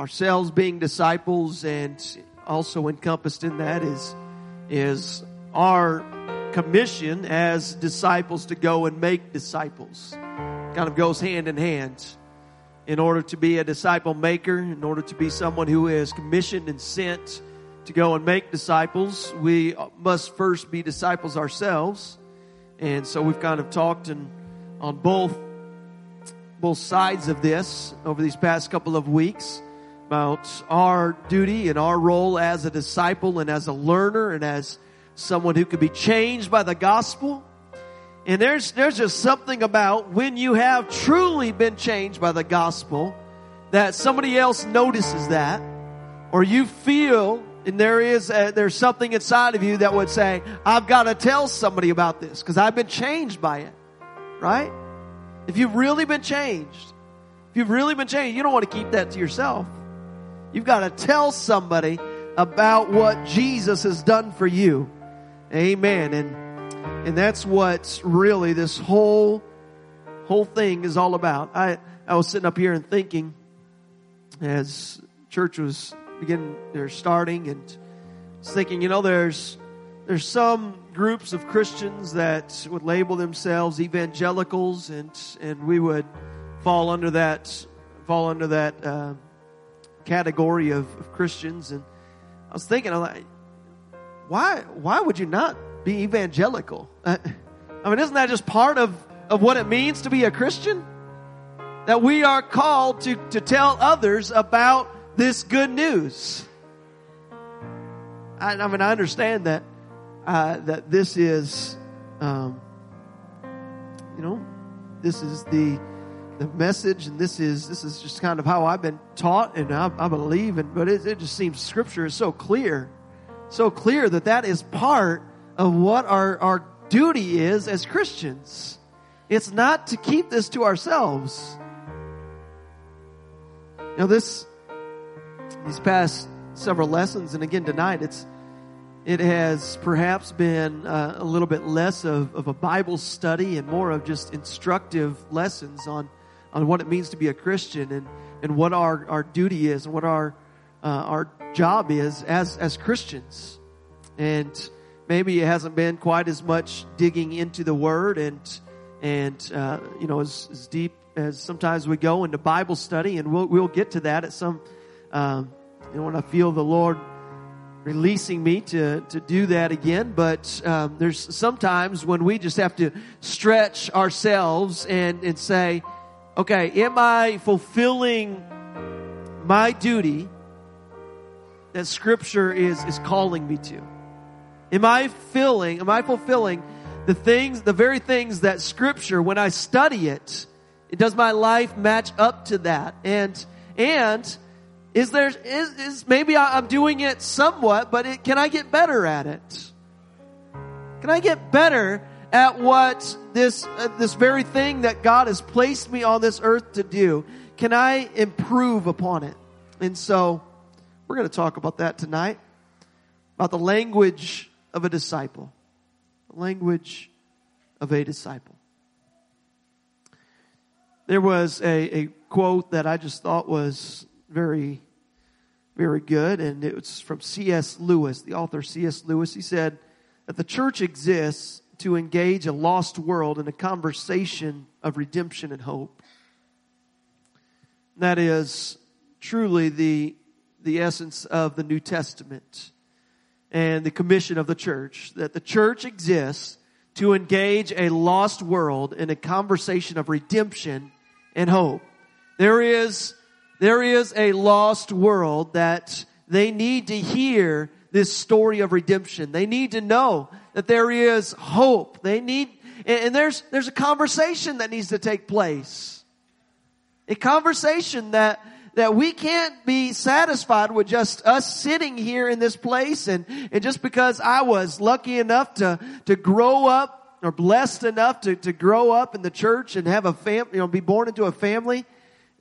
ourselves being disciples and also encompassed in that is, is our commission as disciples to go and make disciples. Kind of goes hand in hand. In order to be a disciple maker, in order to be someone who is commissioned and sent to go and make disciples, we must first be disciples ourselves. And so we've kind of talked and on both both sides of this over these past couple of weeks about our duty and our role as a disciple and as a learner and as someone who could be changed by the gospel. And there's, there's just something about when you have truly been changed by the gospel that somebody else notices that or you feel and there is a, there's something inside of you that would say, I've got to tell somebody about this because I've been changed by it. Right? If you've really been changed, if you've really been changed, you don't want to keep that to yourself. You've got to tell somebody about what Jesus has done for you. Amen. And and that's what really this whole whole thing is all about. I I was sitting up here and thinking as church was beginning they're starting and thinking, you know, there's there's some groups of Christians that would label themselves evangelicals and and we would fall under that fall under that uh, category of, of Christians and I was thinking, I'm like, why why would you not be evangelical? Uh, I mean, isn't that just part of, of what it means to be a Christian? That we are called to, to tell others about this good news. I, I mean, I understand that uh, that this is, um, you know, this is the the message, and this is this is just kind of how I've been taught, and I, I believe, and but it, it just seems Scripture is so clear so clear that that is part of what our, our duty is as Christians. It's not to keep this to ourselves. You know, this, these past several lessons, and again tonight, it's, it has perhaps been uh, a little bit less of, of a Bible study and more of just instructive lessons on, on what it means to be a Christian and, and what our, our duty is and what our, uh, our job is as, as Christians. And maybe it hasn't been quite as much digging into the Word and, and, uh, you know, as, as, deep as sometimes we go into Bible study and we'll, we'll get to that at some, um, you know, when I feel the Lord releasing me to, to do that again. But, um, there's sometimes when we just have to stretch ourselves and, and say, okay, am I fulfilling my duty that scripture is, is calling me to? Am I filling, am I fulfilling the things, the very things that scripture, when I study it, it does my life match up to that? And, and, is there, is, is maybe I'm doing it somewhat, but it, can I get better at it? Can I get better at what this, uh, this very thing that God has placed me on this earth to do? Can I improve upon it? And so, we're going to talk about that tonight. About the language of a disciple. The language of a disciple. There was a, a quote that I just thought was very, very good, and it was from C.S. Lewis, the author C.S. Lewis. He said that the church exists to engage a lost world in a conversation of redemption and hope. That is truly the, the essence of the New Testament and the commission of the church that the church exists to engage a lost world in a conversation of redemption and hope. There is, there is a lost world that they need to hear this story of redemption. They need to know that there is hope. They need, and there's, there's a conversation that needs to take place. A conversation that, that we can't be satisfied with just us sitting here in this place and, and just because I was lucky enough to, to grow up or blessed enough to, to grow up in the church and have a fam, you know, be born into a family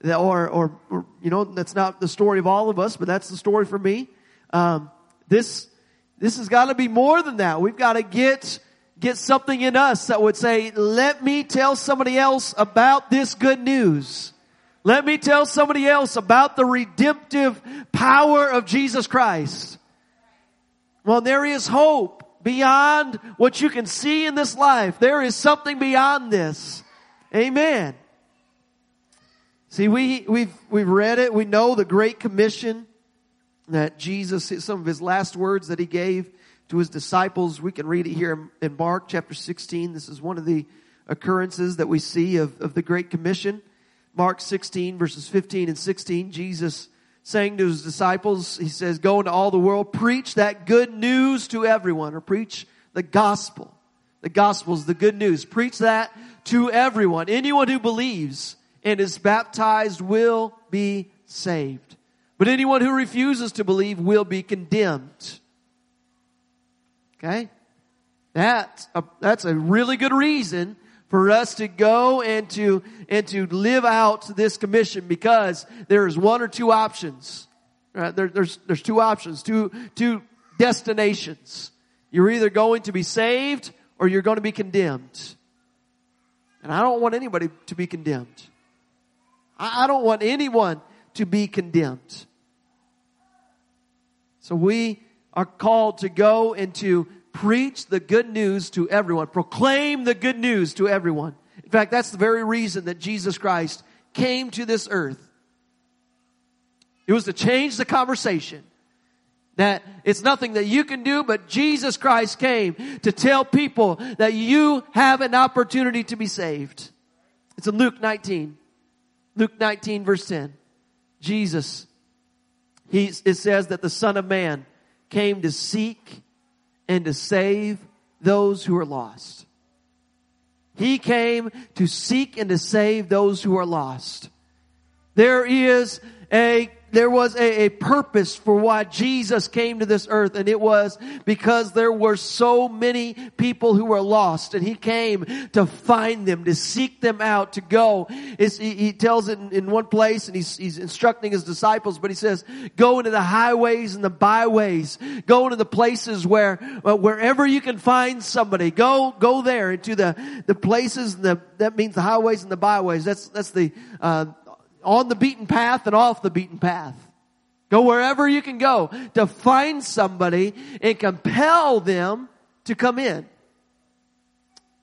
that, or, or, or, you know, that's not the story of all of us, but that's the story for me. Um, this, this has got to be more than that. We've got to get, get something in us that would say, let me tell somebody else about this good news. Let me tell somebody else about the redemptive power of Jesus Christ. Well, there is hope beyond what you can see in this life. There is something beyond this. Amen. See, we, we've, we've read it. We know the Great Commission that Jesus, some of his last words that he gave to his disciples. We can read it here in Mark chapter 16. This is one of the occurrences that we see of, of the Great Commission. Mark 16 verses 15 and 16, Jesus saying to his disciples, he says, go into all the world, preach that good news to everyone, or preach the gospel. The gospel is the good news. Preach that to everyone. Anyone who believes and is baptized will be saved. But anyone who refuses to believe will be condemned. Okay? That's a, that's a really good reason for us to go and to, and to live out this commission because there is one or two options. Right? There, there's, there's two options, two, two destinations. You're either going to be saved or you're going to be condemned. And I don't want anybody to be condemned. I, I don't want anyone to be condemned. So we are called to go and to preach the good news to everyone. Proclaim the good news to everyone. In fact, that's the very reason that Jesus Christ came to this earth. It was to change the conversation. That it's nothing that you can do, but Jesus Christ came to tell people that you have an opportunity to be saved. It's in Luke 19. Luke 19 verse 10. Jesus, he, it says that the Son of Man came to seek and to save those who are lost. He came to seek and to save those who are lost. There is a there was a, a, purpose for why Jesus came to this earth and it was because there were so many people who were lost and he came to find them, to seek them out, to go. He, he, tells it in, in, one place and he's, he's instructing his disciples, but he says, go into the highways and the byways, go into the places where, uh, wherever you can find somebody, go, go there into the, the places, the, that means the highways and the byways. That's, that's the, uh, on the beaten path and off the beaten path. Go wherever you can go to find somebody and compel them to come in.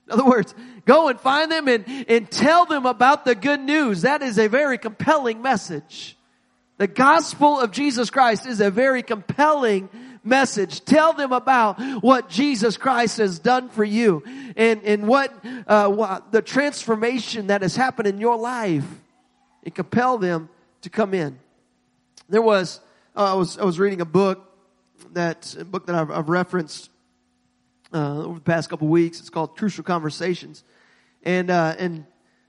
In other words, go and find them and, and tell them about the good news. That is a very compelling message. The gospel of Jesus Christ is a very compelling message. Tell them about what Jesus Christ has done for you and, and what, uh, what the transformation that has happened in your life and compel them to come in. There was, uh, I was, I was reading a book that, a book that I've, I've referenced, uh, over the past couple weeks. It's called Crucial Conversations. And, uh, and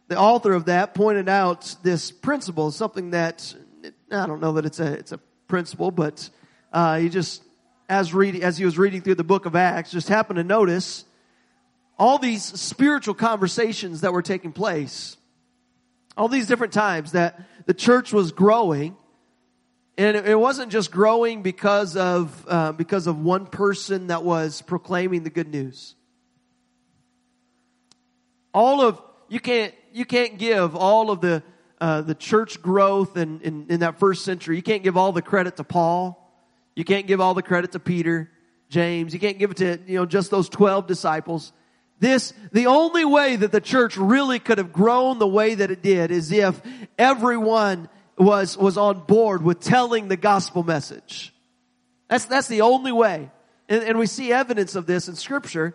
the author of that pointed out this principle, something that, I don't know that it's a, it's a principle, but, uh, he just, as reading, as he was reading through the book of Acts, just happened to notice all these spiritual conversations that were taking place all these different times that the church was growing. And it wasn't just growing because of uh, because of one person that was proclaiming the good news. All of you can't you can't give all of the uh, the church growth in, in, in that first century. You can't give all the credit to paul. You can't give all the credit to peter james. You can't give it to you know just those 12 disciples this, the only way that the church really could have grown the way that it did is if everyone was, was on board with telling the gospel message. That's, that's the only way. And, and we see evidence of this in scripture.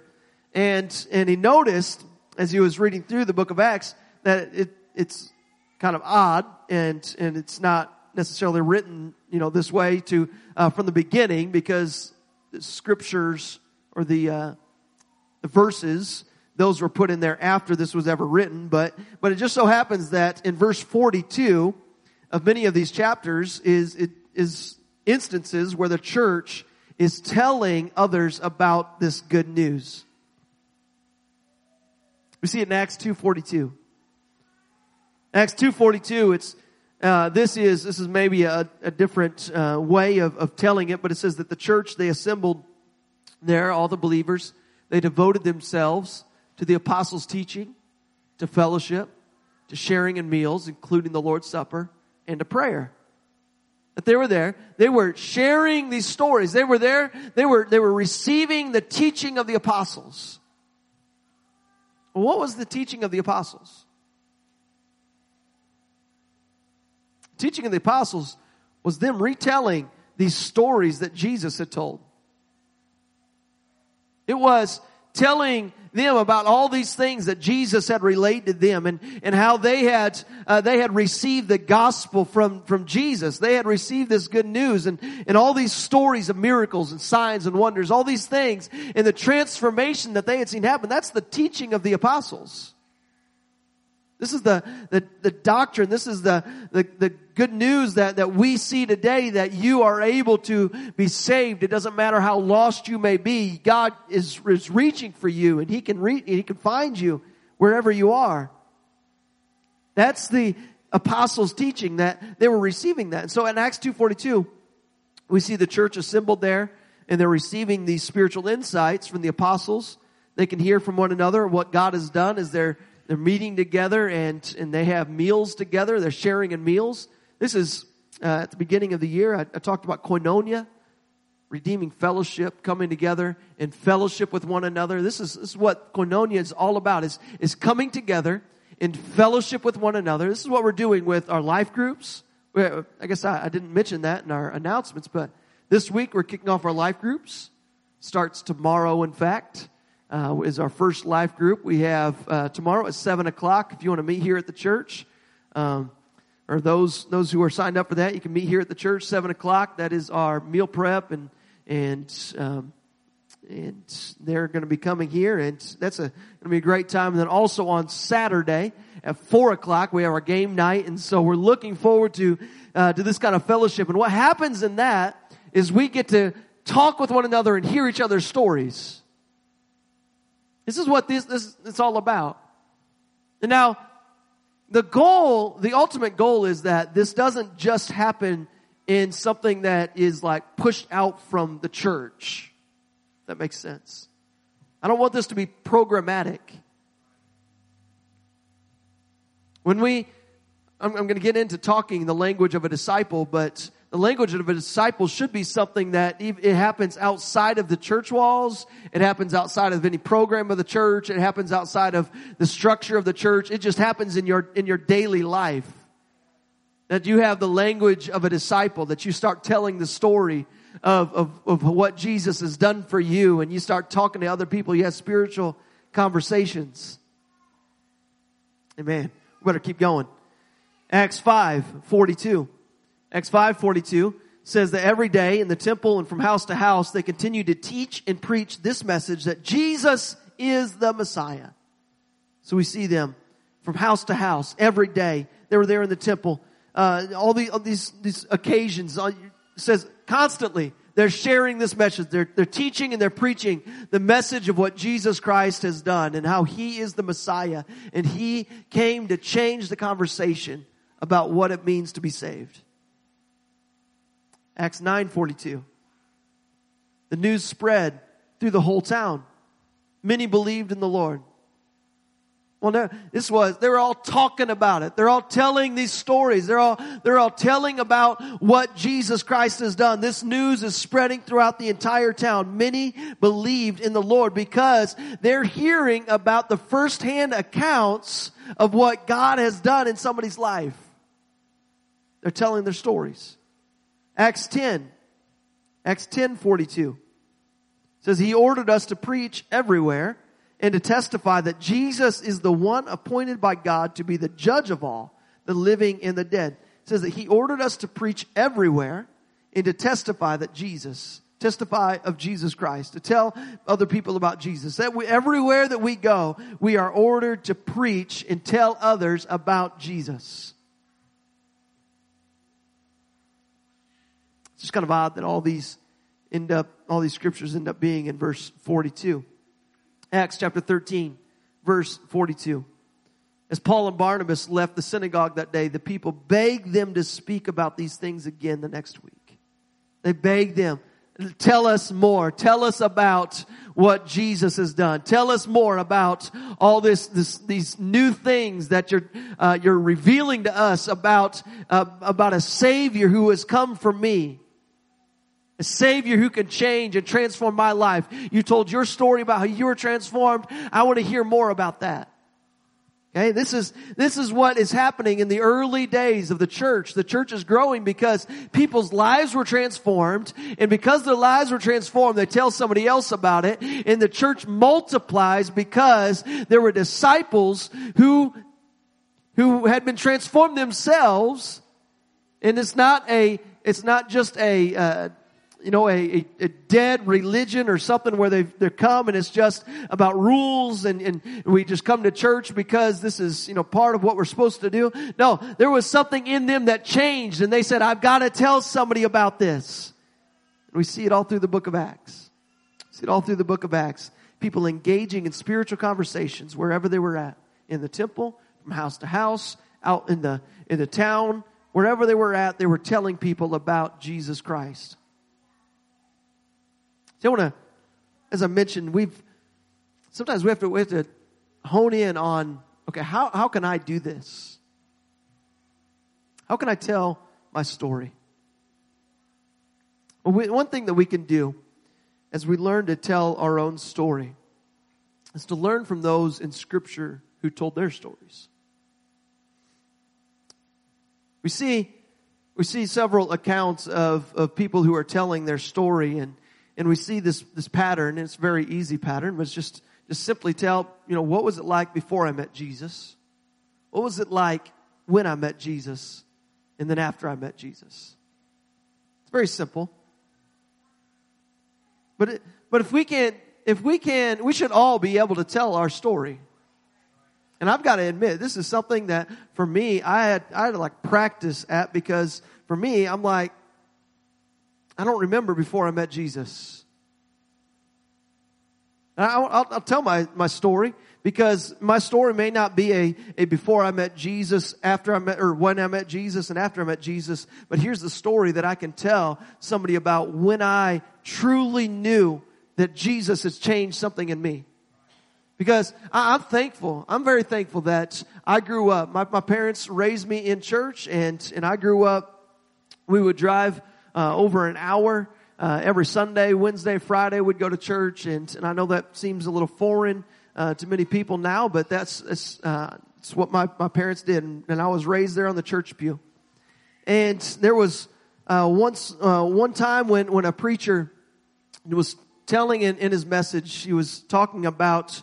And, and he noticed as he was reading through the book of Acts that it, it's kind of odd and, and it's not necessarily written, you know, this way to, uh, from the beginning because the scriptures or the, uh, verses, those were put in there after this was ever written, but, but it just so happens that in verse 42 of many of these chapters is, it is instances where the church is telling others about this good news. We see it in Acts 2.42. Acts 2.42, it's, uh, this is, this is maybe a, a different, uh, way of, of telling it, but it says that the church, they assembled there, all the believers, they devoted themselves to the apostles' teaching, to fellowship, to sharing in meals, including the Lord's Supper, and to prayer. That they were there. They were sharing these stories. They were there. They were, they were receiving the teaching of the apostles. what was the teaching of the apostles? teaching of the apostles was them retelling these stories that Jesus had told. It was telling them about all these things that Jesus had relayed to them and, and how they had, uh, they had received the gospel from, from Jesus. They had received this good news and, and all these stories of miracles and signs and wonders, all these things and the transformation that they had seen happen. That's the teaching of the apostles. This is the, the, the doctrine. This is the, the, the good news that, that we see today that you are able to be saved. It doesn't matter how lost you may be. God is, is reaching for you and He can reach, He can find you wherever you are. That's the apostles teaching that they were receiving that. And so in Acts 2.42, we see the church assembled there and they're receiving these spiritual insights from the apostles. They can hear from one another what God has done as they're they're meeting together and, and they have meals together. They're sharing in meals. This is uh, at the beginning of the year. I, I talked about koinonia, redeeming fellowship, coming together in fellowship with one another. This is, this is what koinonia is all about, is, is coming together in fellowship with one another. This is what we're doing with our life groups. I guess I, I didn't mention that in our announcements, but this week we're kicking off our life groups. Starts tomorrow, in fact uh, is our first life group. We have uh, tomorrow at seven o'clock. If you want to meet here at the church, um, or those those who are signed up for that, you can meet here at the church seven o'clock. That is our meal prep, and and um, and they're going to be coming here, and that's a going to be a great time. And then also on Saturday at four o'clock, we have our game night, and so we're looking forward to uh, to this kind of fellowship. And what happens in that is we get to talk with one another and hear each other's stories. This is what this, this it's all about. And now, the goal, the ultimate goal is that this doesn't just happen in something that is like pushed out from the church. That makes sense. I don't want this to be programmatic. When we, I'm, I'm going to get into talking the language of a disciple, but the language of a disciple should be something that it happens outside of the church walls. It happens outside of any program of the church. It happens outside of the structure of the church. It just happens in your, in your daily life. That you have the language of a disciple, that you start telling the story of, of, of what Jesus has done for you and you start talking to other people. You have spiritual conversations. Amen. We better keep going. Acts 5, 42. Acts 5:42 says that every day in the temple and from house to house they continued to teach and preach this message that Jesus is the Messiah. So we see them from house to house every day. They were there in the temple. Uh, all, the, all these these occasions uh, says constantly they're sharing this message. They're, they're teaching and they're preaching the message of what Jesus Christ has done and how He is the Messiah. And He came to change the conversation about what it means to be saved. Acts 9:42. The news spread through the whole town. Many believed in the Lord. Well, this was, they were all talking about it. They're all telling these stories. They're all, they're all telling about what Jesus Christ has done. This news is spreading throughout the entire town. Many believed in the Lord because they're hearing about the firsthand accounts of what God has done in somebody's life. They're telling their stories. Acts 10, Acts 10 42 says, He ordered us to preach everywhere and to testify that Jesus is the one appointed by God to be the judge of all, the living and the dead. It says that He ordered us to preach everywhere and to testify that Jesus, testify of Jesus Christ, to tell other people about Jesus. That we, everywhere that we go, we are ordered to preach and tell others about Jesus. It's just kind of odd that all these end up, all these scriptures end up being in verse 42. Acts chapter 13, verse 42. As Paul and Barnabas left the synagogue that day, the people begged them to speak about these things again the next week. They begged them, tell us more. Tell us about what Jesus has done. Tell us more about all this, this these new things that you're uh, you're revealing to us about uh, about a Savior who has come for me. A Savior who can change and transform my life. You told your story about how you were transformed. I want to hear more about that. Okay, this is, this is what is happening in the early days of the church. The church is growing because people's lives were transformed, and because their lives were transformed, they tell somebody else about it, and the church multiplies because there were disciples who, who had been transformed themselves, and it's not a, it's not just a, uh, you know, a, a, a, dead religion or something where they they come and it's just about rules and, and we just come to church because this is, you know, part of what we're supposed to do. No, there was something in them that changed and they said, I've got to tell somebody about this. And we see it all through the book of Acts. See it all through the book of Acts. People engaging in spiritual conversations wherever they were at. In the temple, from house to house, out in the, in the town, wherever they were at, they were telling people about Jesus Christ. So I want to, as I mentioned, we've sometimes we have to we have to hone in on okay, how how can I do this? How can I tell my story? Well, we, one thing that we can do as we learn to tell our own story is to learn from those in Scripture who told their stories. We see we see several accounts of, of people who are telling their story and and we see this, this pattern, it's a very easy pattern, but it's just, just simply tell, you know, what was it like before I met Jesus? What was it like when I met Jesus? And then after I met Jesus? It's very simple. But, it, but if we can, if we can, we should all be able to tell our story. And I've got to admit, this is something that for me, I had, I had to like practice at because for me, I'm like, I don't remember before I met Jesus. I'll, I'll, tell my, my story because my story may not be a, a before I met Jesus, after I met, or when I met Jesus and after I met Jesus, but here's the story that I can tell somebody about when I truly knew that Jesus has changed something in me. Because I, am thankful. I'm very thankful that I grew up. My, my parents raised me in church and, and I grew up, we would drive uh, over an hour uh, every Sunday, Wednesday, Friday. We'd go to church, and, and I know that seems a little foreign uh, to many people now, but that's that's, uh, that's what my, my parents did, and, and, I was raised there on the church pew. And there was uh, once uh, one time when when a preacher was telling in, in his message, he was talking about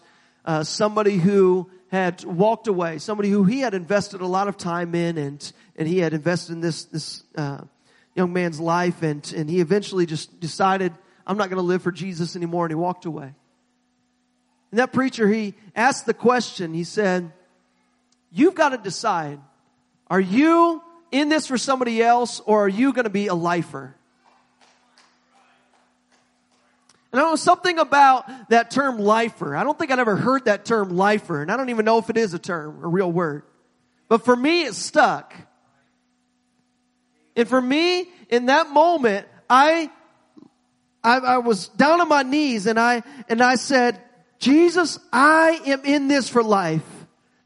somebody who had walked away, somebody who he had invested a lot of time in, and and he had invested in this this uh, young man's life and, and he eventually just decided, I'm not going to live for Jesus anymore and he walked away. And that preacher, he asked the question, he said, you've got to decide, are you in this for somebody else or are you going to be a lifer? And I know something about that term lifer. I don't think I'd ever heard that term lifer, and I don't even know if it is a term, a real word. But for me, it stuck. And for me, in that moment, I, I, I was down on my knees and I, and I said, Jesus, I am in this for life.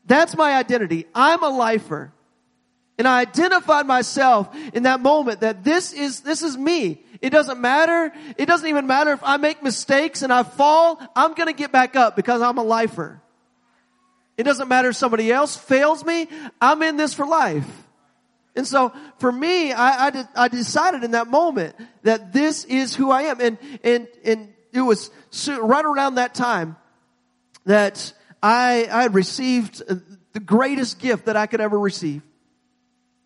That's my identity. I'm a lifer. And I identified myself in that moment that this is, this is me. It doesn't matter. It doesn't even matter if I make mistakes and I fall. I'm going to get back up because I'm a lifer. It doesn't matter if somebody else fails me. I'm in this for life. And so for me, I, I, I, decided in that moment that this is who I am. And, and, and it was right around that time that I, I received uh, the greatest gift that I could ever receive.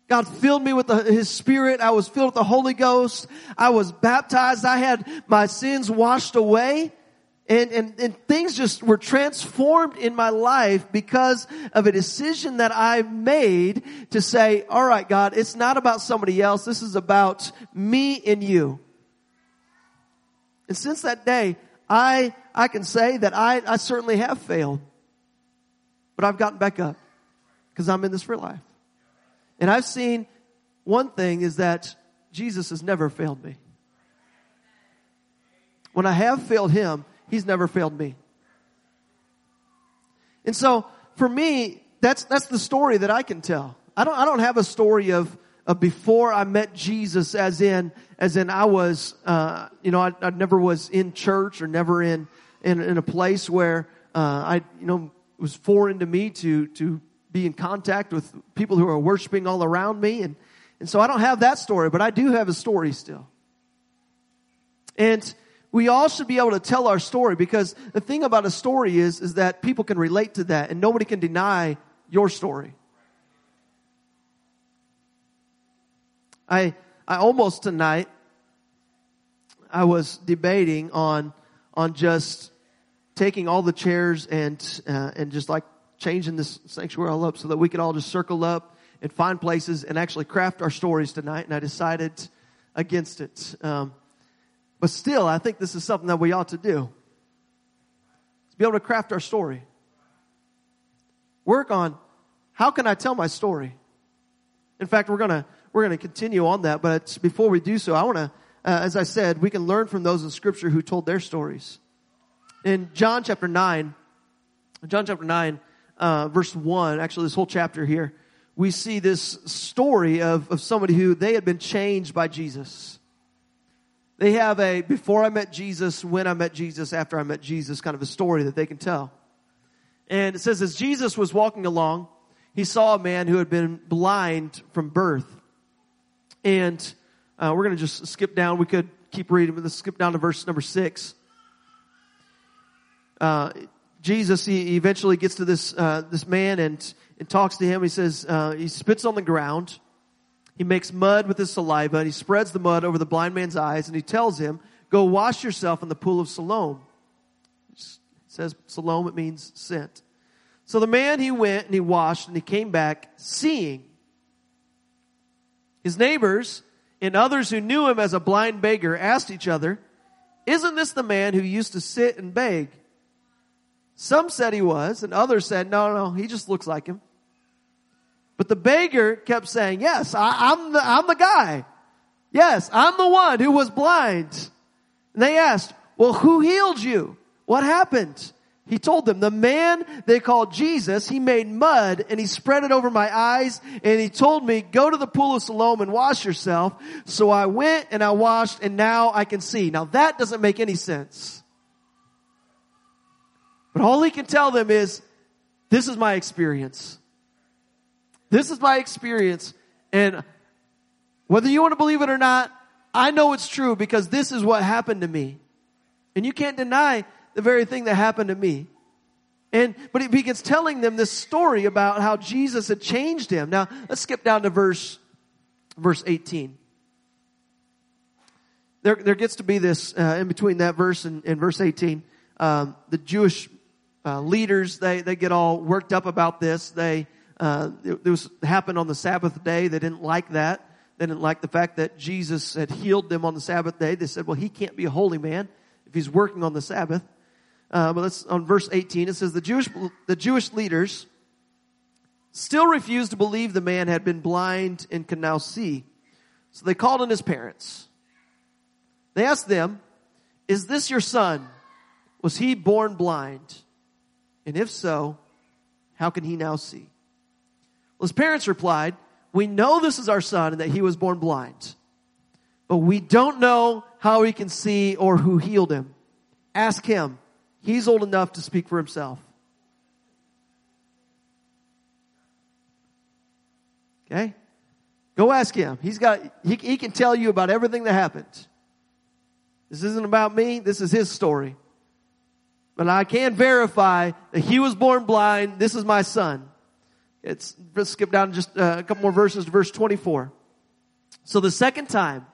God filled me with the, His Spirit. I was filled with the Holy Ghost. I was baptized. I had my sins washed away. And, and, and things just were transformed in my life because of a decision that I made to say, all right, God, it's not about somebody else. This is about me and you. And since that day, I, I can say that I, I certainly have failed, but I've gotten back up because I'm in this for life. And I've seen one thing is that Jesus has never failed me. when I have failed him, he's never failed me. And so for me, that's, that's the story that I can tell. I don't, I don't have a story of, of before I met Jesus as in, as in I was, uh, you know, I, I never was in church or never in, in, in a place where, uh, I, you know, it was foreign to me to, to be in contact with people who are worshiping all around me. And, and so I don't have that story, but I do have a story still. And we all should be able to tell our story because the thing about a story is, is that people can relate to that and nobody can deny your story. I, I almost tonight, I was debating on, on just taking all the chairs and, uh, and just like changing this sanctuary all up so that we could all just circle up and find places and actually craft our stories tonight. And I decided against it. Um, but still, I think this is something that we ought to do. To be able to craft our story. Work on how can I tell my story? In fact, we're gonna, we're gonna continue on that, but before we do so, I wanna, uh, as I said, we can learn from those in scripture who told their stories. In John chapter 9, John chapter 9, uh, verse 1, actually this whole chapter here, we see this story of, of somebody who they had been changed by Jesus. They have a before I met Jesus, when I met Jesus, after I met Jesus kind of a story that they can tell. And it says, as Jesus was walking along, he saw a man who had been blind from birth. And uh, we're going to just skip down. We could keep reading, but let's skip down to verse number six. Uh, Jesus, he eventually gets to this, uh, this man and, and talks to him. He says, uh, he spits on the ground he makes mud with his saliva and he spreads the mud over the blind man's eyes and he tells him, go wash yourself in the pool of Siloam. It says Siloam, it means sent. So the man, he went and he washed and he came back seeing. His neighbors and others who knew him as a blind beggar asked each other, isn't this the man who used to sit and beg? Some said he was and others said, no, no, he just looks like him. But the beggar kept saying, yes, I, am the, I'm the guy. Yes, I'm the one who was blind. And they asked, well, who healed you? What happened? He told them, the man they called Jesus, he made mud and he spread it over my eyes and he told me, go to the pool of Siloam and wash yourself. So I went and I washed and now I can see. Now that doesn't make any sense. But all he can tell them is, this is my experience. This is my experience. And whether you want to believe it or not, I know it's true because this is what happened to me. And you can't deny the very thing that happened to me. And, but he begins telling them this story about how Jesus had changed him. Now, let's skip down to verse, verse 18. There, there gets to be this, uh, in between that verse and, and verse 18. Um, the Jewish uh, leaders, they, they get all worked up about this. They, uh, it, it was happened on the Sabbath day. They didn't like that. They didn't like the fact that Jesus had healed them on the Sabbath day. They said, well, he can't be a holy man if he's working on the Sabbath. Uh, but let's, on verse 18, it says the Jewish, the Jewish leaders still refused to believe the man had been blind and could now see. So they called in his parents. They asked them, is this your son? Was he born blind? And if so, how can he now see? Well, his parents replied, we know this is our son and that he was born blind, but we don't know how he can see or who healed him. Ask him. He's old enough to speak for himself. Okay? Go ask him. He's got, he, he can tell you about everything that happened. This isn't about me. This is his story. But I can verify that he was born blind. This is my son. It's, let's skip down just uh, a couple more verses to verse 24. So the second time,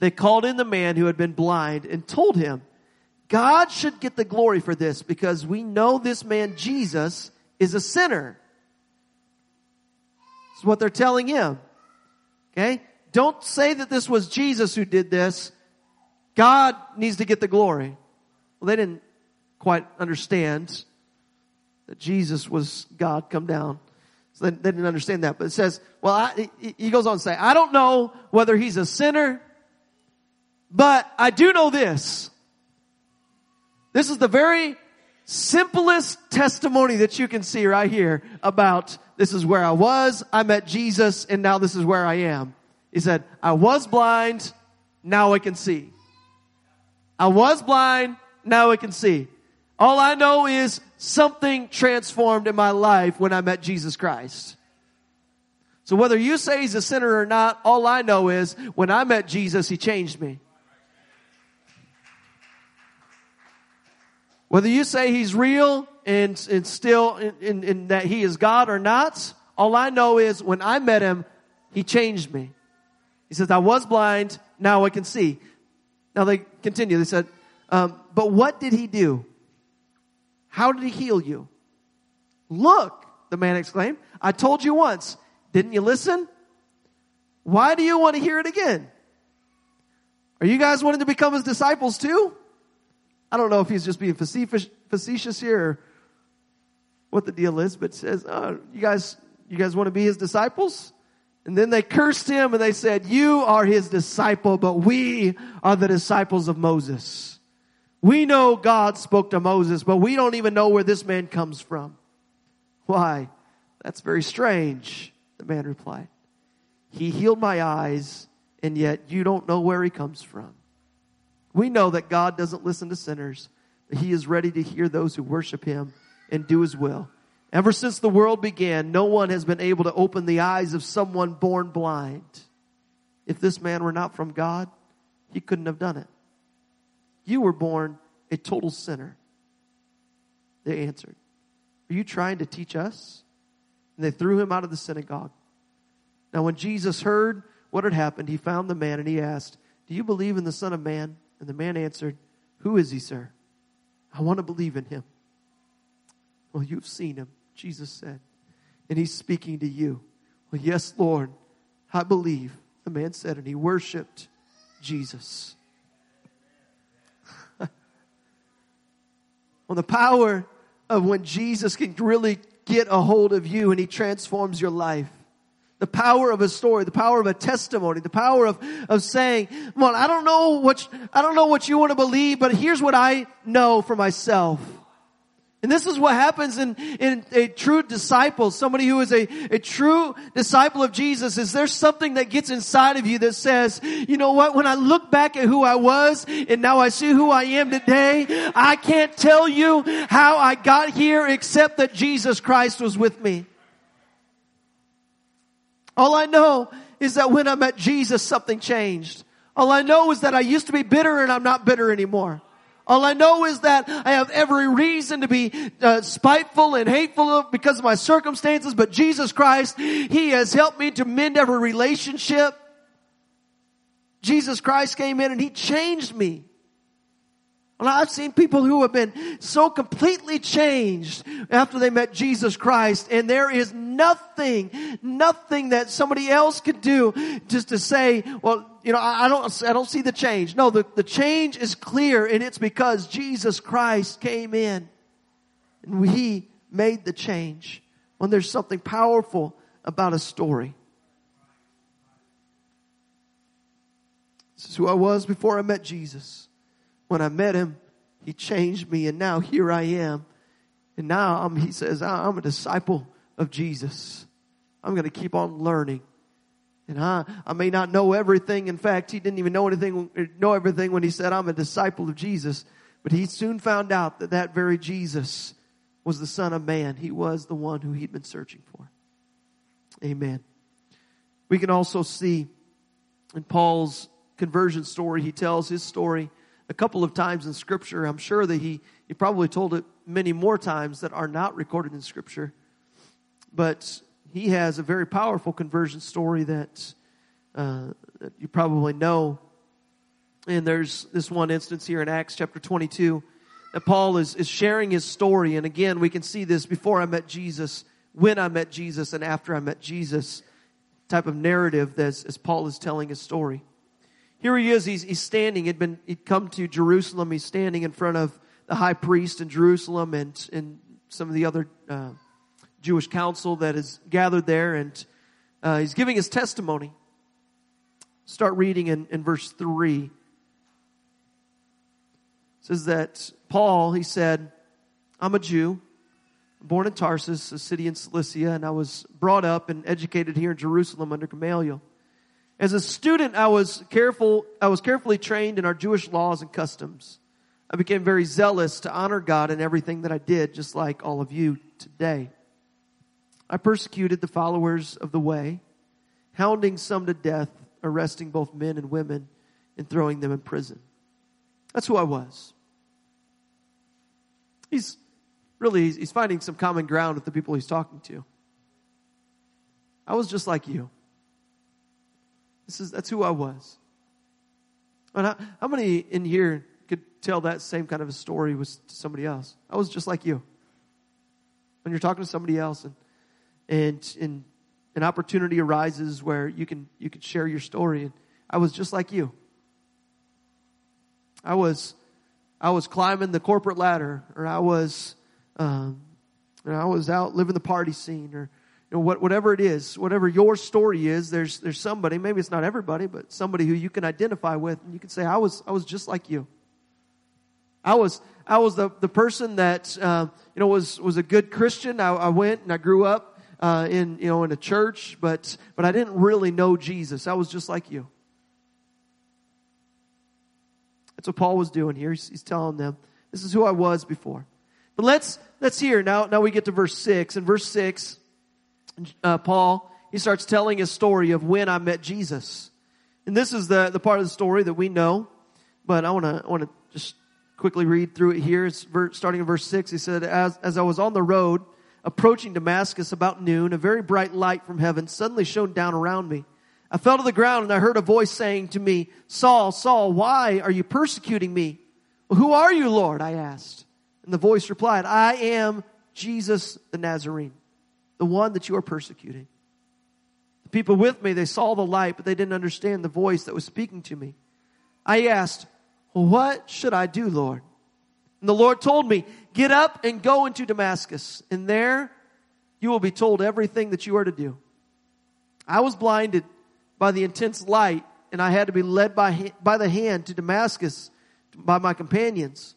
they called in the man who had been blind and told him, God should get the glory for this because we know this man Jesus is a sinner. That's what they're telling him. Okay? Don't say that this was Jesus who did this. God needs to get the glory. Well, they didn't quite understand that Jesus was God come down. So they, they, didn't understand that. But it says, well, I, he goes on to say, I don't know whether he's a sinner, but I do know this. This is the very simplest testimony that you can see right here about this is where I was, I met Jesus, and now this is where I am. He said, I was blind, now I can see. I was blind, now I can see. All I know is something transformed in my life when I met Jesus Christ. So whether you say he's a sinner or not, all I know is when I met Jesus, he changed me. Whether you say he's real and, and still in, in, in that he is God or not, all I know is when I met him, he changed me. He says, I was blind, now I can see. Now they continue. They said, um, but what did he do? How did he heal you? Look, the man exclaimed, I told you once. Didn't you listen? Why do you want to hear it again? Are you guys wanting to become his disciples too? I don't know if he's just being facetious, here or what the deal is, but says, oh, you guys, you guys want to be his disciples? And then they cursed him and they said, you are his disciple, but we are the disciples of Moses. We know God spoke to Moses, but we don't even know where this man comes from. Why? That's very strange, the man replied. He healed my eyes, and yet you don't know where he comes from. We know that God doesn't listen to sinners, but he is ready to hear those who worship him and do his will. Ever since the world began, no one has been able to open the eyes of someone born blind. If this man were not from God, he couldn't have done it. You were born a total sinner. They answered, Are you trying to teach us? And they threw him out of the synagogue. Now, when Jesus heard what had happened, he found the man and he asked, Do you believe in the Son of Man? And the man answered, Who is he, sir? I want to believe in him. Well, you've seen him, Jesus said. And he's speaking to you. Well, yes, Lord, I believe. The man said, and he worshiped Jesus. The power of when Jesus can really get a hold of you and he transforms your life. The power of a story, the power of a testimony, the power of, of saying, well, I don't know what, I don't know what you want to believe, but here's what I know for myself. And this is what happens in, in a true disciple, somebody who is a, a true disciple of Jesus, is there something that gets inside of you that says, you know what, when I look back at who I was and now I see who I am today, I can't tell you how I got here except that Jesus Christ was with me. All I know is that when I met Jesus, something changed. All I know is that I used to be bitter and I'm not bitter anymore. All I know is that I have every reason to be uh, spiteful and hateful because of my circumstances, but Jesus Christ, He has helped me to mend every relationship. Jesus Christ came in and He changed me. Well, I've seen people who have been so completely changed after they met Jesus Christ and there is nothing, nothing that somebody else could do just to say, well, you know, I, don't, I don't see the change. No, the, the change is clear and it's because Jesus Christ came in and He made the change. When there's something powerful about a story. This is who I was before I met Jesus. When I met him, he changed me and now here I am. And now I'm, he says, I'm a disciple of Jesus. I'm going to keep on learning. And I, I may not know everything. In fact, he didn't even know anything, know everything when he said, I'm a disciple of Jesus. But he soon found out that that very Jesus was the son of man. He was the one who he'd been searching for. Amen. We can also see in Paul's conversion story, he tells his story a couple of times in Scripture. I'm sure that he, he probably told it many more times that are not recorded in Scripture. But he has a very powerful conversion story that, uh, that you probably know. And there's this one instance here in Acts chapter 22 that Paul is, is sharing his story. And again, we can see this before I met Jesus, when I met Jesus, and after I met Jesus type of narrative as, as Paul is telling his story. Here he is, he's, he's standing, he'd been, he'd come to Jerusalem, he's standing in front of the high priest in Jerusalem and, and some of the other, uh, Jewish council that is gathered there and, uh, he's giving his testimony. Start reading in, in verse three. It says that Paul, he said, I'm a Jew, born in Tarsus, a city in Cilicia, and I was brought up and educated here in Jerusalem under Gamaliel. As a student, I was careful, I was carefully trained in our Jewish laws and customs. I became very zealous to honor God in everything that I did, just like all of you today. I persecuted the followers of the way, hounding some to death, arresting both men and women, and throwing them in prison. That's who I was. He's really, he's finding some common ground with the people he's talking to. I was just like you. This is, that's who I was. And how, how many in here could tell that same kind of a story to somebody else? I was just like you. When you're talking to somebody else and, and, and an opportunity arises where you can, you can share your story and I was just like you. I was, I was climbing the corporate ladder or I was, um, I was out living the party scene or, you know, what, whatever it is, whatever your story is, there's, there's somebody, maybe it's not everybody, but somebody who you can identify with and you can say, I was, I was just like you. I was, I was the, the person that, uh, you know, was, was a good Christian. I, I went and I grew up, uh, in, you know, in a church, but, but I didn't really know Jesus. I was just like you. That's what Paul was doing here. He's, he's telling them, this is who I was before. But let's, let's hear now, now we get to verse six. In verse six, uh, Paul, he starts telling his story of when I met Jesus. And this is the, the part of the story that we know, but I want to, I want to just quickly read through it here. It's starting in verse six. He said, as, as I was on the road approaching Damascus about noon, a very bright light from heaven suddenly shone down around me. I fell to the ground and I heard a voice saying to me, Saul, Saul, why are you persecuting me? Well, who are you, Lord? I asked. And the voice replied, I am Jesus the Nazarene, the one that you are persecuting. The people with me, they saw the light, but they didn't understand the voice that was speaking to me. I asked, well, what should I do, Lord? And the Lord told me, get up and go into Damascus, and there you will be told everything that you are to do. I was blinded by the intense light, and I had to be led by, by the hand to Damascus by my companions.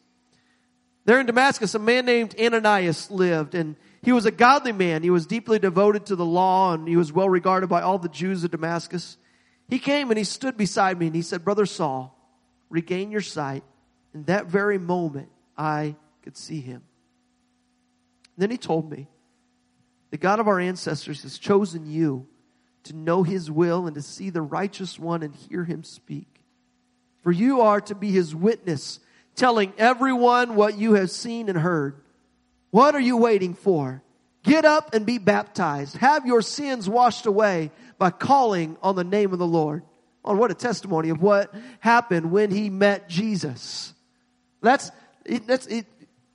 There in Damascus, a man named Ananias lived, and he was a godly man. He was deeply devoted to the law, and he was well regarded by all the Jews of Damascus. He came and he stood beside me, and he said, Brother Saul, regain your sight. In that very moment, I could see him. And then he told me, the God of our ancestors has chosen you to know his will and to see the righteous one and hear him speak. For you are to be his witness, telling everyone what you have seen and heard. What are you waiting for? Get up and be baptized. Have your sins washed away by calling on the name of the Lord. On oh, what a testimony of what happened when he met Jesus. That's, that's, it,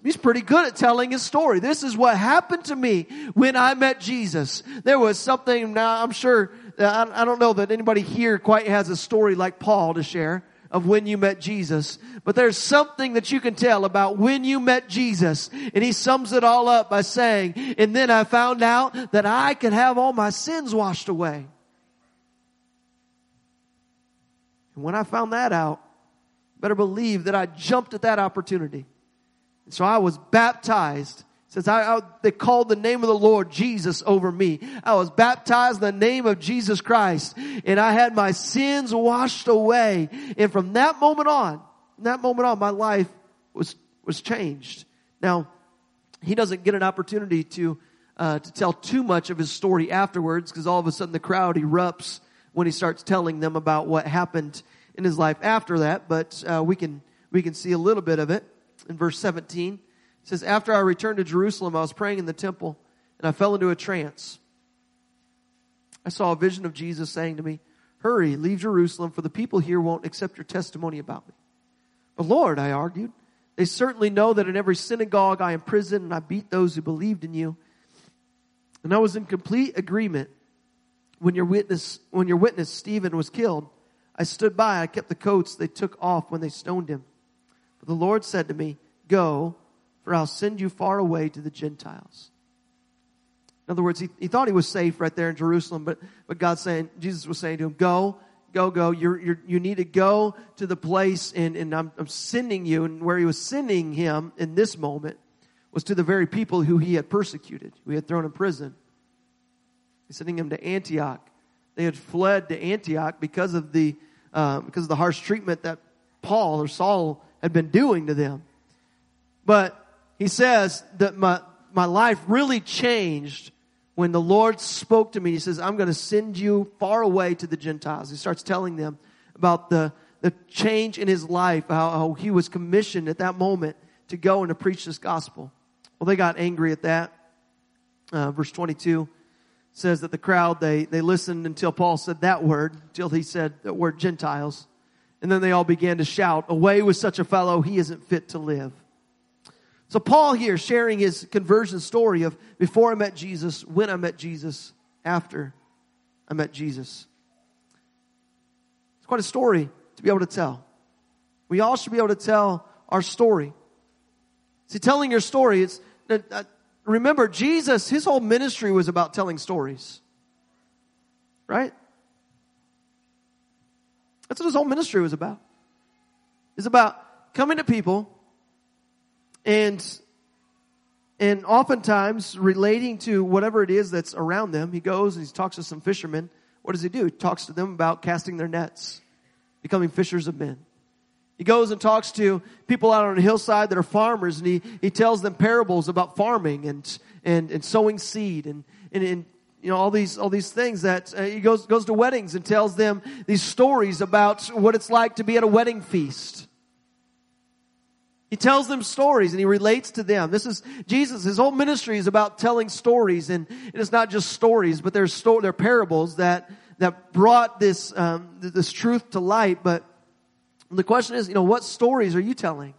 He's pretty good at telling his story. This is what happened to me when I met Jesus. There was something, now I'm sure, I don't know that anybody here quite has a story like Paul to share of when you met Jesus. But there's something that you can tell about when you met Jesus. And he sums it all up by saying, and then I found out that I could have all my sins washed away. And when I found that out, better believe that I jumped at that opportunity. And so I was baptized. Says I, I, they called the name of the Lord Jesus over me. I was baptized in the name of Jesus Christ and I had my sins washed away. And from that moment on, that moment on, my life was, was changed. Now, he doesn't get an opportunity to, uh, to tell too much of his story afterwards because all of a sudden the crowd erupts when he starts telling them about what happened in his life after that. But, uh, we can, we can see a little bit of it in verse 17. It says, After I returned to Jerusalem, I was praying in the temple and I fell into a trance. I saw a vision of Jesus saying to me, Hurry, leave Jerusalem, for the people here won't accept your testimony about me. But Lord, I argued, they certainly know that in every synagogue I imprisoned and I beat those who believed in you. And I was in complete agreement when your witness, when your witness Stephen was killed. I stood by, I kept the coats they took off when they stoned him. But the Lord said to me, Go, for I'll send you far away to the Gentiles. In other words, he, he thought he was safe right there in Jerusalem, but, but God saying, Jesus was saying to him, Go, go, go. You're, you're, you need to go to the place and, and I'm, I'm sending you. And where he was sending him in this moment was to the very people who he had persecuted, who he had thrown in prison. He's sending him to Antioch. They had fled to Antioch because of the, uh, because of the harsh treatment that Paul or Saul had been doing to them. But he says that my, my life really changed when the Lord spoke to me. He says, I'm going to send you far away to the Gentiles. He starts telling them about the, the change in his life, how, how he was commissioned at that moment to go and to preach this gospel. Well, they got angry at that. Uh, verse 22 says that the crowd, they, they listened until Paul said that word, until he said that word Gentiles. And then they all began to shout, away with such a fellow, he isn't fit to live. So Paul here sharing his conversion story of before I met Jesus, when I met Jesus, after I met Jesus. It's quite a story to be able to tell. We all should be able to tell our story. See, telling your story, it's, uh, remember, Jesus, his whole ministry was about telling stories. Right? That's what his whole ministry was about. It's about coming to people and and oftentimes relating to whatever it is that's around them. He goes and he talks to some fishermen. What does he do? He talks to them about casting their nets, becoming fishers of men. He goes and talks to people out on a hillside that are farmers and he, he tells them parables about farming and, and, and sowing seed and, and, and you know, all these, all these things that uh, he goes, goes to weddings and tells them these stories about what it's like to be at a wedding feast. He tells them stories and he relates to them. This is Jesus. His whole ministry is about telling stories, and it's not just stories, but sto- they're parables that that brought this um, this truth to light. But the question is, you know, what stories are you telling?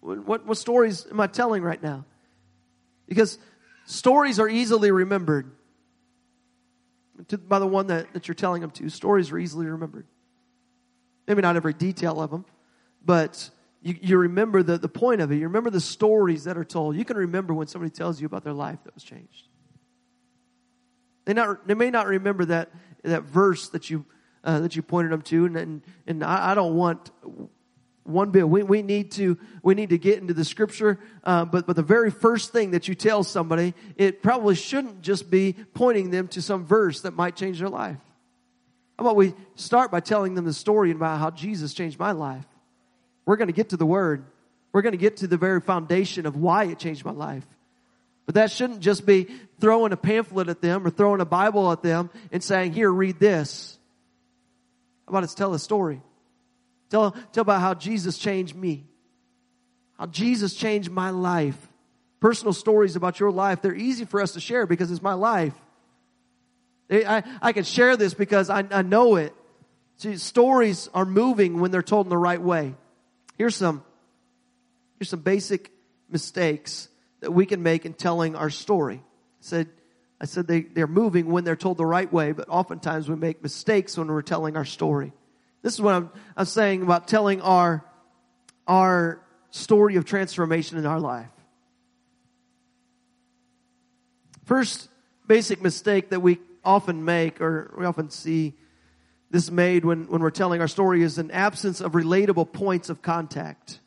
What what stories am I telling right now? Because stories are easily remembered. To, by the one that, that you're telling them to, stories are easily remembered. Maybe not every detail of them, but you, you remember the, the point of it. You remember the stories that are told. You can remember when somebody tells you about their life that was changed. They, not, they may not remember that, that verse that you, uh, that you pointed them to, and, and, and I, I don't want one bit. We, we need to we need to get into the scripture, uh, but but the very first thing that you tell somebody, it probably shouldn't just be pointing them to some verse that might change their life. How about we start by telling them the story about how Jesus changed my life? We're going to get to the word. We're going to get to the very foundation of why it changed my life. But that shouldn't just be throwing a pamphlet at them or throwing a Bible at them and saying, here, read this. How about it's tell a story? Tell, tell about how Jesus changed me. How Jesus changed my life. Personal stories about your life, they're easy for us to share because it's my life. I, I can share this because I, I know it. See, stories are moving when they're told in the right way. Here's some, here's some basic mistakes that we can make in telling our story. I said, I said they, they're moving when they're told the right way, but oftentimes we make mistakes when we're telling our story. This is what I'm, I'm saying about telling our, our story of transformation in our life. First basic mistake that we often make or we often see this made when, when we're telling our story is an absence of relatable points of contact.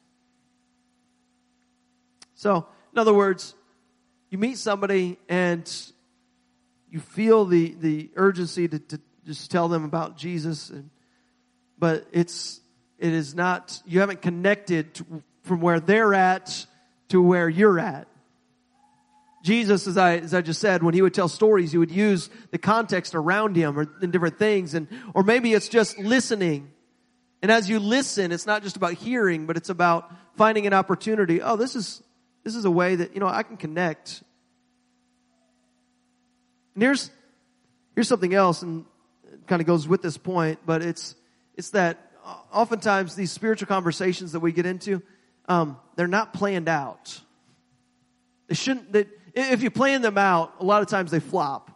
So, in other words, you meet somebody and you feel the, the urgency to, to just tell them about Jesus, and, but it's, it is not, you haven't connected to, from where they're at to where you're at. Jesus, as I, as I just said, when he would tell stories, he would use the context around him or in different things. And, or maybe it's just listening. And as you listen, it's not just about hearing, but it's about finding an opportunity. Oh, this is, this is a way that, you know, I can connect. And here's, here's something else and kind of goes with this point, but it's, it's that oftentimes these spiritual conversations that we get into, um, they're not planned out. They shouldn't, they, if you plan them out, a lot of times they flop.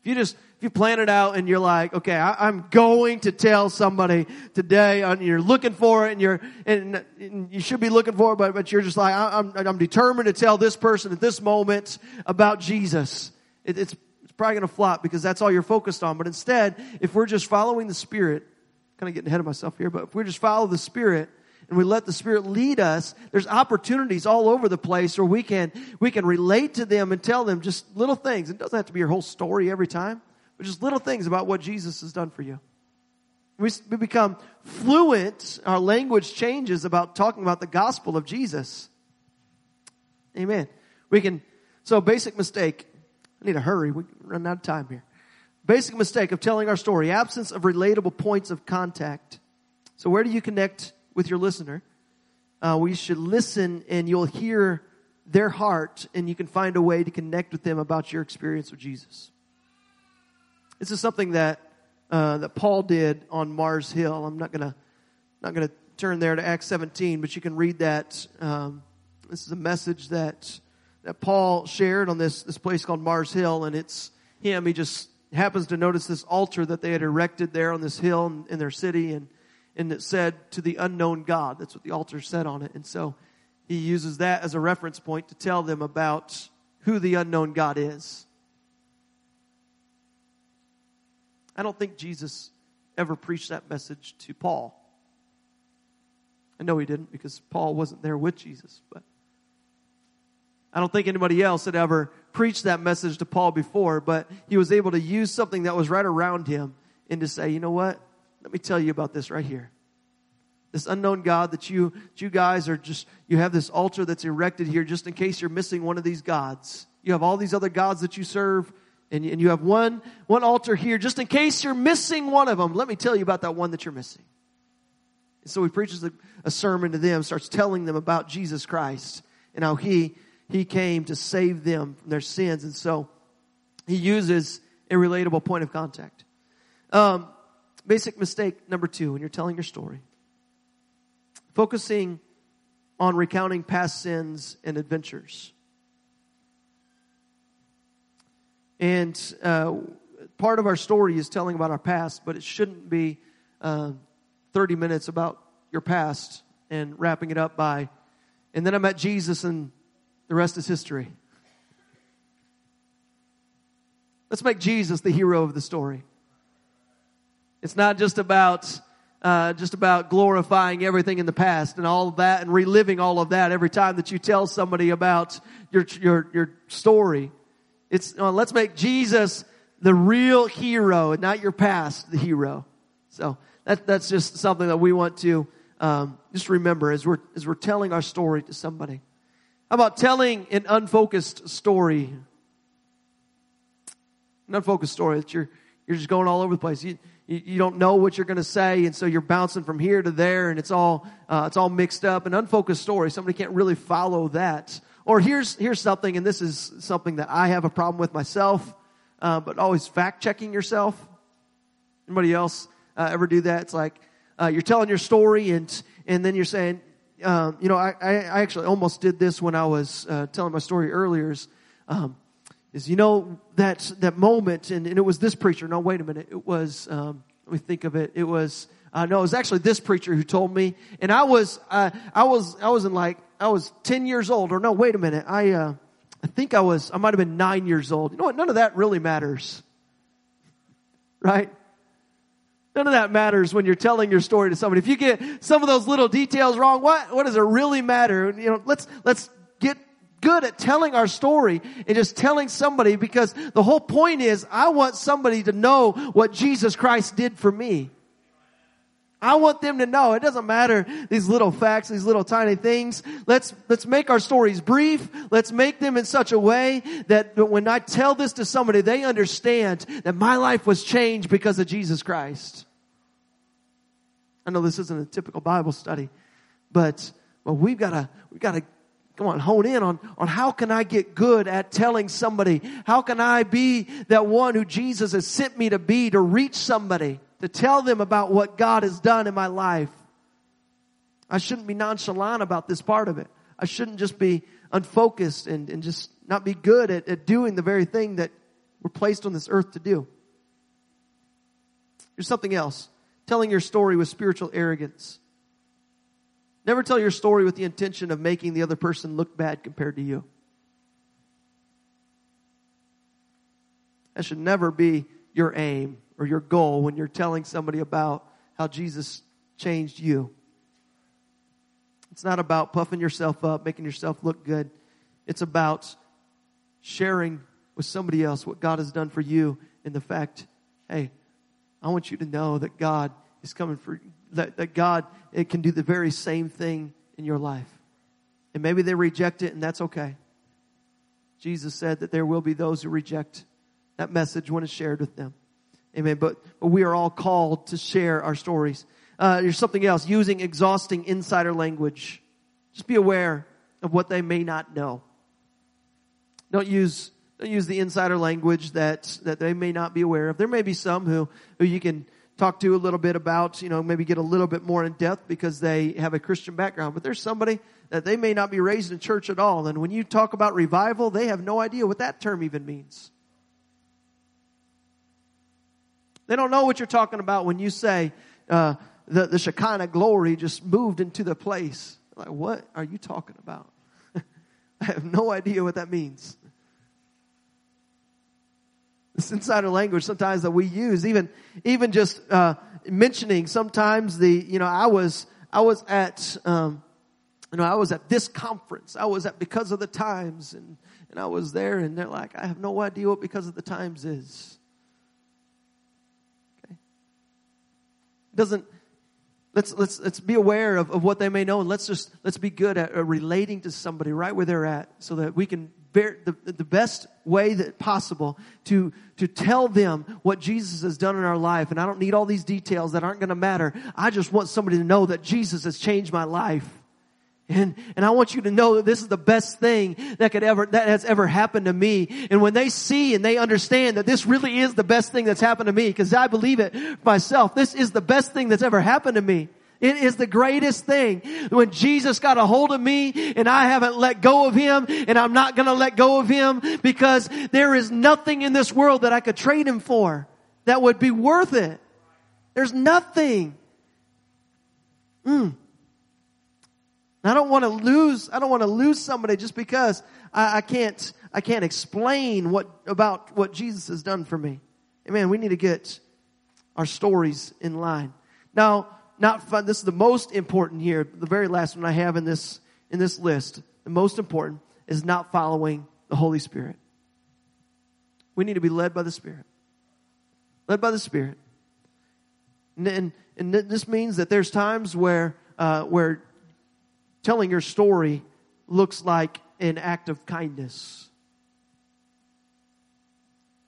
If you just, if you plan it out and you're like, okay, I, am going to tell somebody today, and you're looking for it, and you're, and, and you should be looking for it, but, but you're just like, I, am I'm, I'm determined to tell this person at this moment about Jesus. It, it's, it's probably going to flop because that's all you're focused on. But instead, if we're just following the Spirit, kind of getting ahead of myself here, but if we just follow the Spirit and we let the Spirit lead us, there's opportunities all over the place where we can, we can relate to them and tell them just little things. It doesn't have to be your whole story every time, but just little things about what Jesus has done for you. We, we become fluent, our language changes about talking about the gospel of Jesus. Amen. We can, so basic mistake. I need to hurry. We run out of time here. Basic mistake of telling our story. Absence of relatable points of contact. So where do you connect with your listener? Uh, we should listen and you'll hear their heart and you can find a way to connect with them about your experience with Jesus. This is something that uh, that Paul did on Mars Hill. I'm not gonna not gonna turn there to Acts 17, but you can read that. Um, this is a message that that Paul shared on this this place called Mars Hill, and it's him. He just happens to notice this altar that they had erected there on this hill in, in their city, and and it said to the unknown God. That's what the altar said on it, and so he uses that as a reference point to tell them about who the unknown God is. I don't think Jesus ever preached that message to Paul. I know he didn't because Paul wasn't there with Jesus, but I don't think anybody else had ever preached that message to Paul before, but he was able to use something that was right around him and to say, you know what? Let me tell you about this right here. This unknown God that you, that you guys are just, you have this altar that's erected here just in case you're missing one of these gods. You have all these other gods that you serve and, and you have one, one altar here just in case you're missing one of them. Let me tell you about that one that you're missing. And so he preaches a, a sermon to them, starts telling them about Jesus Christ and how he, he came to save them from their sins. And so he uses a relatable point of contact. Um, basic mistake number two when you're telling your story. Focusing on recounting past sins and adventures. And uh, part of our story is telling about our past, but it shouldn't be uh, 30 minutes about your past and wrapping it up by, and then I met Jesus and the rest is history. Let's make Jesus the hero of the story. It's not just about uh, just about glorifying everything in the past and all of that and reliving all of that every time that you tell somebody about your your your story. It's, uh, let's make Jesus the real hero and not your past the hero. So that, that's just something that we want to um, just remember as we're, as we're telling our story to somebody. How about telling an unfocused story? An unfocused story that you're, you're just going all over the place. You, you, don't know what you're going to say, and so you're bouncing from here to there, and it's all, uh, it's all mixed up. An unfocused story, somebody can't really follow that. Or here's, here's something, and this is something that I have a problem with myself, uh, but always fact checking yourself. Anybody else uh, ever do that? It's like uh, you're telling your story, and and then you're saying, um, you know, I, I actually almost did this when I was uh, telling my story earlier. Is, um, is you know that that moment, and, and, it was this preacher. No, wait a minute. It was. Um, let me think of it. It was. Uh, no, it was actually this preacher who told me, and I was, uh, I was, I was in like I was 10 years old, or no, wait a minute. I, uh, I think I was, I might have been nine years old. You know what? None of that really matters. Right? None of that matters when you're telling your story to somebody. If you get some of those little details wrong, what, what does it really matter? You know, let's, let's get good at telling our story and just telling somebody because the whole point is I want somebody to know what Jesus Christ did for me. I want them to know. It doesn't matter these little facts, these little tiny things. Let's, let's make our stories brief. Let's make them in such a way that when I tell this to somebody, they understand that my life was changed because of Jesus Christ. I know this isn't a typical Bible study, but, but we've gotta, we've gotta come on, hone in on, on how can I get good at telling somebody? How can I be that one who Jesus has sent me to be to reach somebody? to tell them about what God has done in my life. I shouldn't be nonchalant about this part of it. I shouldn't just be unfocused and, and just not be good at, at doing the very thing that we're placed on this earth to do. Here's something else. Telling your story with spiritual arrogance. Never tell your story with the intention of making the other person look bad compared to you. That should never be your aim or your goal when you're telling somebody about how Jesus changed you. It's not about puffing yourself up, making yourself look good. It's about sharing with somebody else what God has done for you and the fact, hey, I want you to know that God is coming for that, that God it can do the very same thing in your life. And maybe they reject it and that's okay. Jesus said that there will be those who reject that message when it's shared with them. Amen. But, but we are all called to share our stories. Uh, there's something else, using exhausting insider language. Just be aware of what they may not know. Don't use, don't use the insider language that, that they may not be aware of. There may be some who, who you can talk to a little bit about, you know, maybe get a little bit more in depth because they have a Christian background. But there's somebody that they may not be raised in church at all. And when you talk about revival, they have no idea what that term even means. They don't know what you're talking about when you say, uh, the, the Shekinah glory just moved into the place. Like, what are you talking about? I have no idea what that means. This insider language sometimes that we use, even even just uh, mentioning sometimes the you know I was I was at um, you know I was at this conference. I was at because of the times and and I was there and they're like I have no idea what because of the times is. Okay, doesn't let's let's let's be aware of, of what they may know and let's just let's be good at uh, relating to somebody right where they're at so that we can the, the best way that possible to to tell them what Jesus has done in our life and I don't need all these details that aren't going to matter I just want somebody to know that Jesus has changed my life and, and I want you to know that this is the best thing that could ever, that has ever happened to me. And when they see and they understand that this really is the best thing that's happened to me, because I believe it myself, this is the best thing that's ever happened to me. It is the greatest thing. When Jesus got a hold of me and I haven't let go of him and I'm not gonna let go of him because there is nothing in this world that I could trade him for that would be worth it. There's nothing. Mm. I don't want to lose, I don't want to lose somebody just because I, I, can't, I can't explain what, about what Jesus has done for me. Amen. We need to get our stories in line. Now, not fun, this is the most important here, the very last one I have in this, in this list. The most important is not following the Holy Spirit. We need to be led by the Spirit. Led by the Spirit. And, and, and this means that there's times where, uh, where telling your story looks like an act of kindness.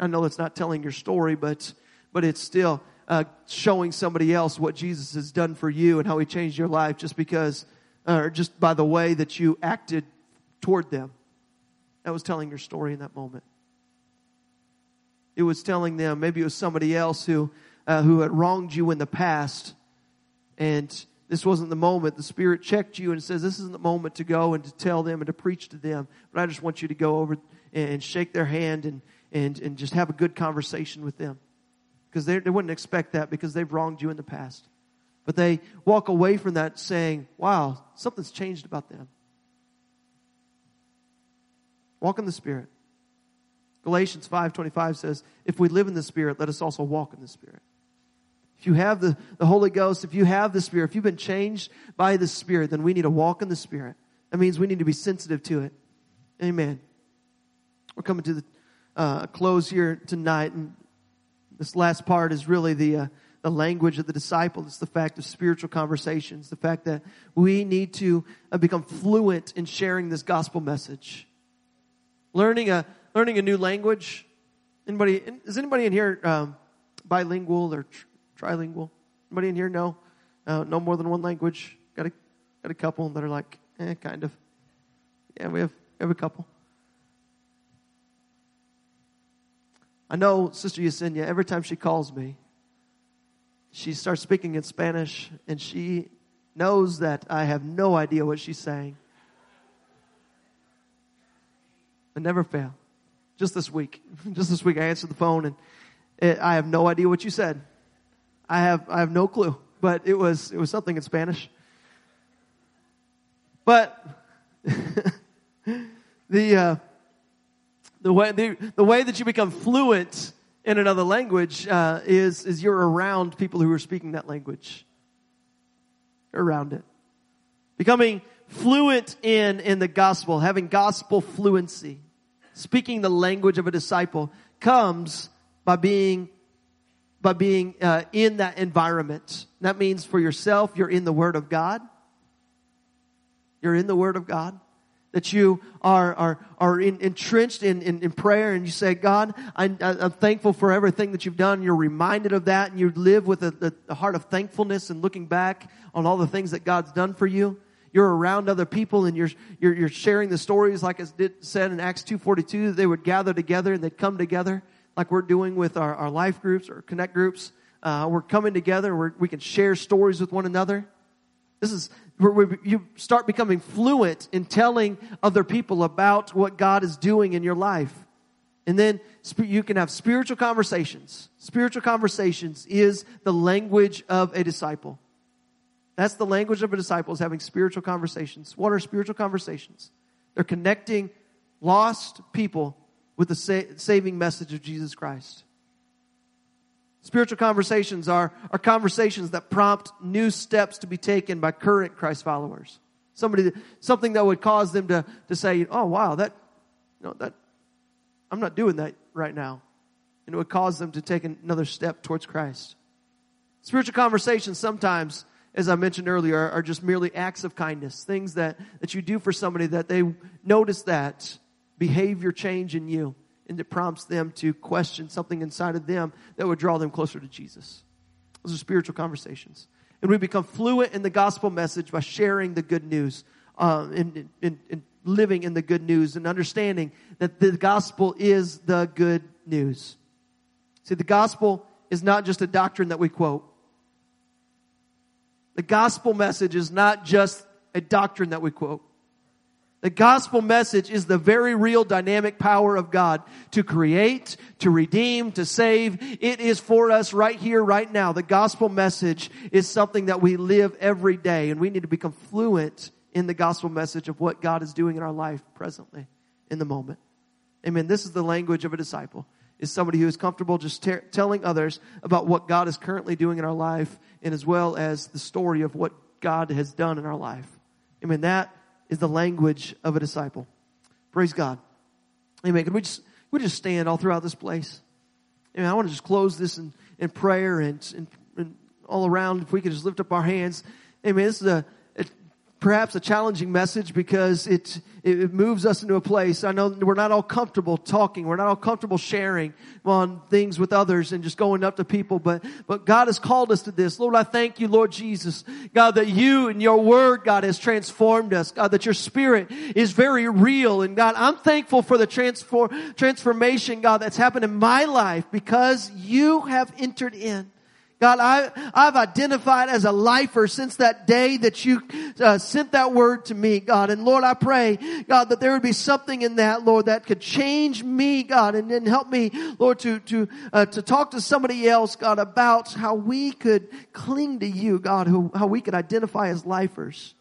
I know it's not telling your story, but, but it's still uh, showing somebody else what Jesus has done for you and how he changed your life just because, or just by the way that you acted toward them. That was telling your story in that moment. It was telling them, maybe it was somebody else who, uh, who had wronged you in the past and this wasn't the moment. The Spirit checked you and says, This isn't the moment to go and to tell them and to preach to them. But I just want you to go over and shake their hand and, and, and just have a good conversation with them. Because they, they wouldn't expect that because they've wronged you in the past. But they walk away from that saying, Wow, something's changed about them. Walk in the Spirit. Galatians 5.25 says, If we live in the Spirit, let us also walk in the Spirit. If you have the, the Holy Ghost, if you have the Spirit, if you've been changed by the Spirit, then we need to walk in the Spirit. That means we need to be sensitive to it. Amen. We're coming to the uh, close here tonight, and this last part is really the uh, the language of the disciple. It's the fact of spiritual conversations. The fact that we need to uh, become fluent in sharing this gospel message. Learning a learning a new language. Anybody? Is anybody in here um, bilingual or? Tr- trilingual? Anybody in here No? Uh, know more than one language? Got a, got a couple that are like, eh, kind of. Yeah, we have, we have a couple. I know Sister Yesenia, every time she calls me, she starts speaking in Spanish and she knows that I have no idea what she's saying. I never fail. Just this week, just this week, I answered the phone and it, I have no idea what you said. I have, I have no clue, but it was, it was something in Spanish. But the, uh, the way, the, the way that you become fluent in another language uh, is, is you're around people who are speaking that language. You're around it. Becoming fluent in, in the gospel, having gospel fluency, speaking the language of a disciple comes by being by being uh, in that environment. That means for yourself, you're in the Word of God. You're in the Word of God that you are, are, are in, entrenched in, in, in, prayer and you say, God, I, am thankful for everything that you've done. You're reminded of that and you live with a, a, heart of thankfulness and looking back on all the things that God's done for you. You're around other people and you're, you're, you're sharing the stories like it said in Acts 2.42, they would gather together and they'd come together like we're doing with our, our life groups or connect groups. Uh, we're coming together where we can share stories with one another. This is where you start becoming fluent in telling other people about what God is doing in your life. And then you can have spiritual conversations. Spiritual conversations is the language of a disciple. That's the language of a disciple is having spiritual conversations. What are spiritual conversations? They're connecting lost people with the sa- saving message of Jesus Christ. Spiritual conversations are, are conversations that prompt new steps to be taken by current Christ followers. Somebody, something that would cause them to, to say, oh wow, that, know, that, I'm not doing that right now. And it would cause them to take another step towards Christ. Spiritual conversations sometimes, as I mentioned earlier, are, are just merely acts of kindness. Things that, that you do for somebody that they notice that behavior change in you and it prompts them to question something inside of them that would draw them closer to Jesus. Those are spiritual conversations. And we become fluent in the gospel message by sharing the good news uh, and, and, and living in the good news and understanding that the gospel is the good news. See, the gospel is not just a doctrine that we quote. The gospel message is not just a doctrine that we quote. The gospel message is the very real dynamic power of God to create, to redeem, to save. It is for us right here, right now. The gospel message is something that we live every day and we need to become fluent in the gospel message of what God is doing in our life presently, in the moment. Amen. This is the language of a disciple. Is somebody who is comfortable just ter- telling others about what God is currently doing in our life and as well as the story of what God has done in our life. Amen. That is the language of a disciple. Praise God. Amen. Can we just, we just stand all throughout this place? Amen. I want to just close this in, in prayer and, and, and all around. If we could just lift up our hands. Amen. This is a, perhaps a challenging message because it, it moves us into a place. I know we're not all comfortable talking. We're not all comfortable sharing on things with others and just going up to people, but, but God has called us to this. Lord, I thank you, Lord Jesus. God, that you and your word, God, has transformed us. God, that your spirit is very real. And God, I'm thankful for the transform, transformation, God, that's happened in my life because you have entered in. God, I, I've identified as a lifer since that day that you uh, sent that word to me, God. And Lord, I pray, God, that there would be something in that, Lord, that could change me, God, and then help me, Lord, to to uh, to talk to somebody else, God, about how we could cling to you, God, who, how we could identify as lifers.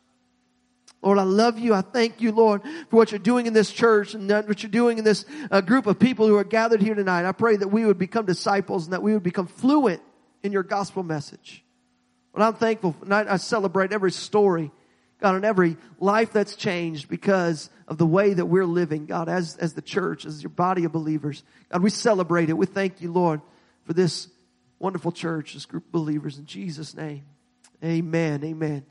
Lord, I love you. I thank you, Lord, for what you're doing in this church and what you're doing in this uh, group of people who are gathered here tonight. I pray that we would become disciples and that we would become fluent in your gospel message. But I'm thankful. I celebrate every story, God, and every life that's changed because of the way that we're living, God, as, as the church, as your body of believers. God, we celebrate it. We thank you, Lord, for this wonderful church, this group of believers. In Jesus' name, amen. Amen.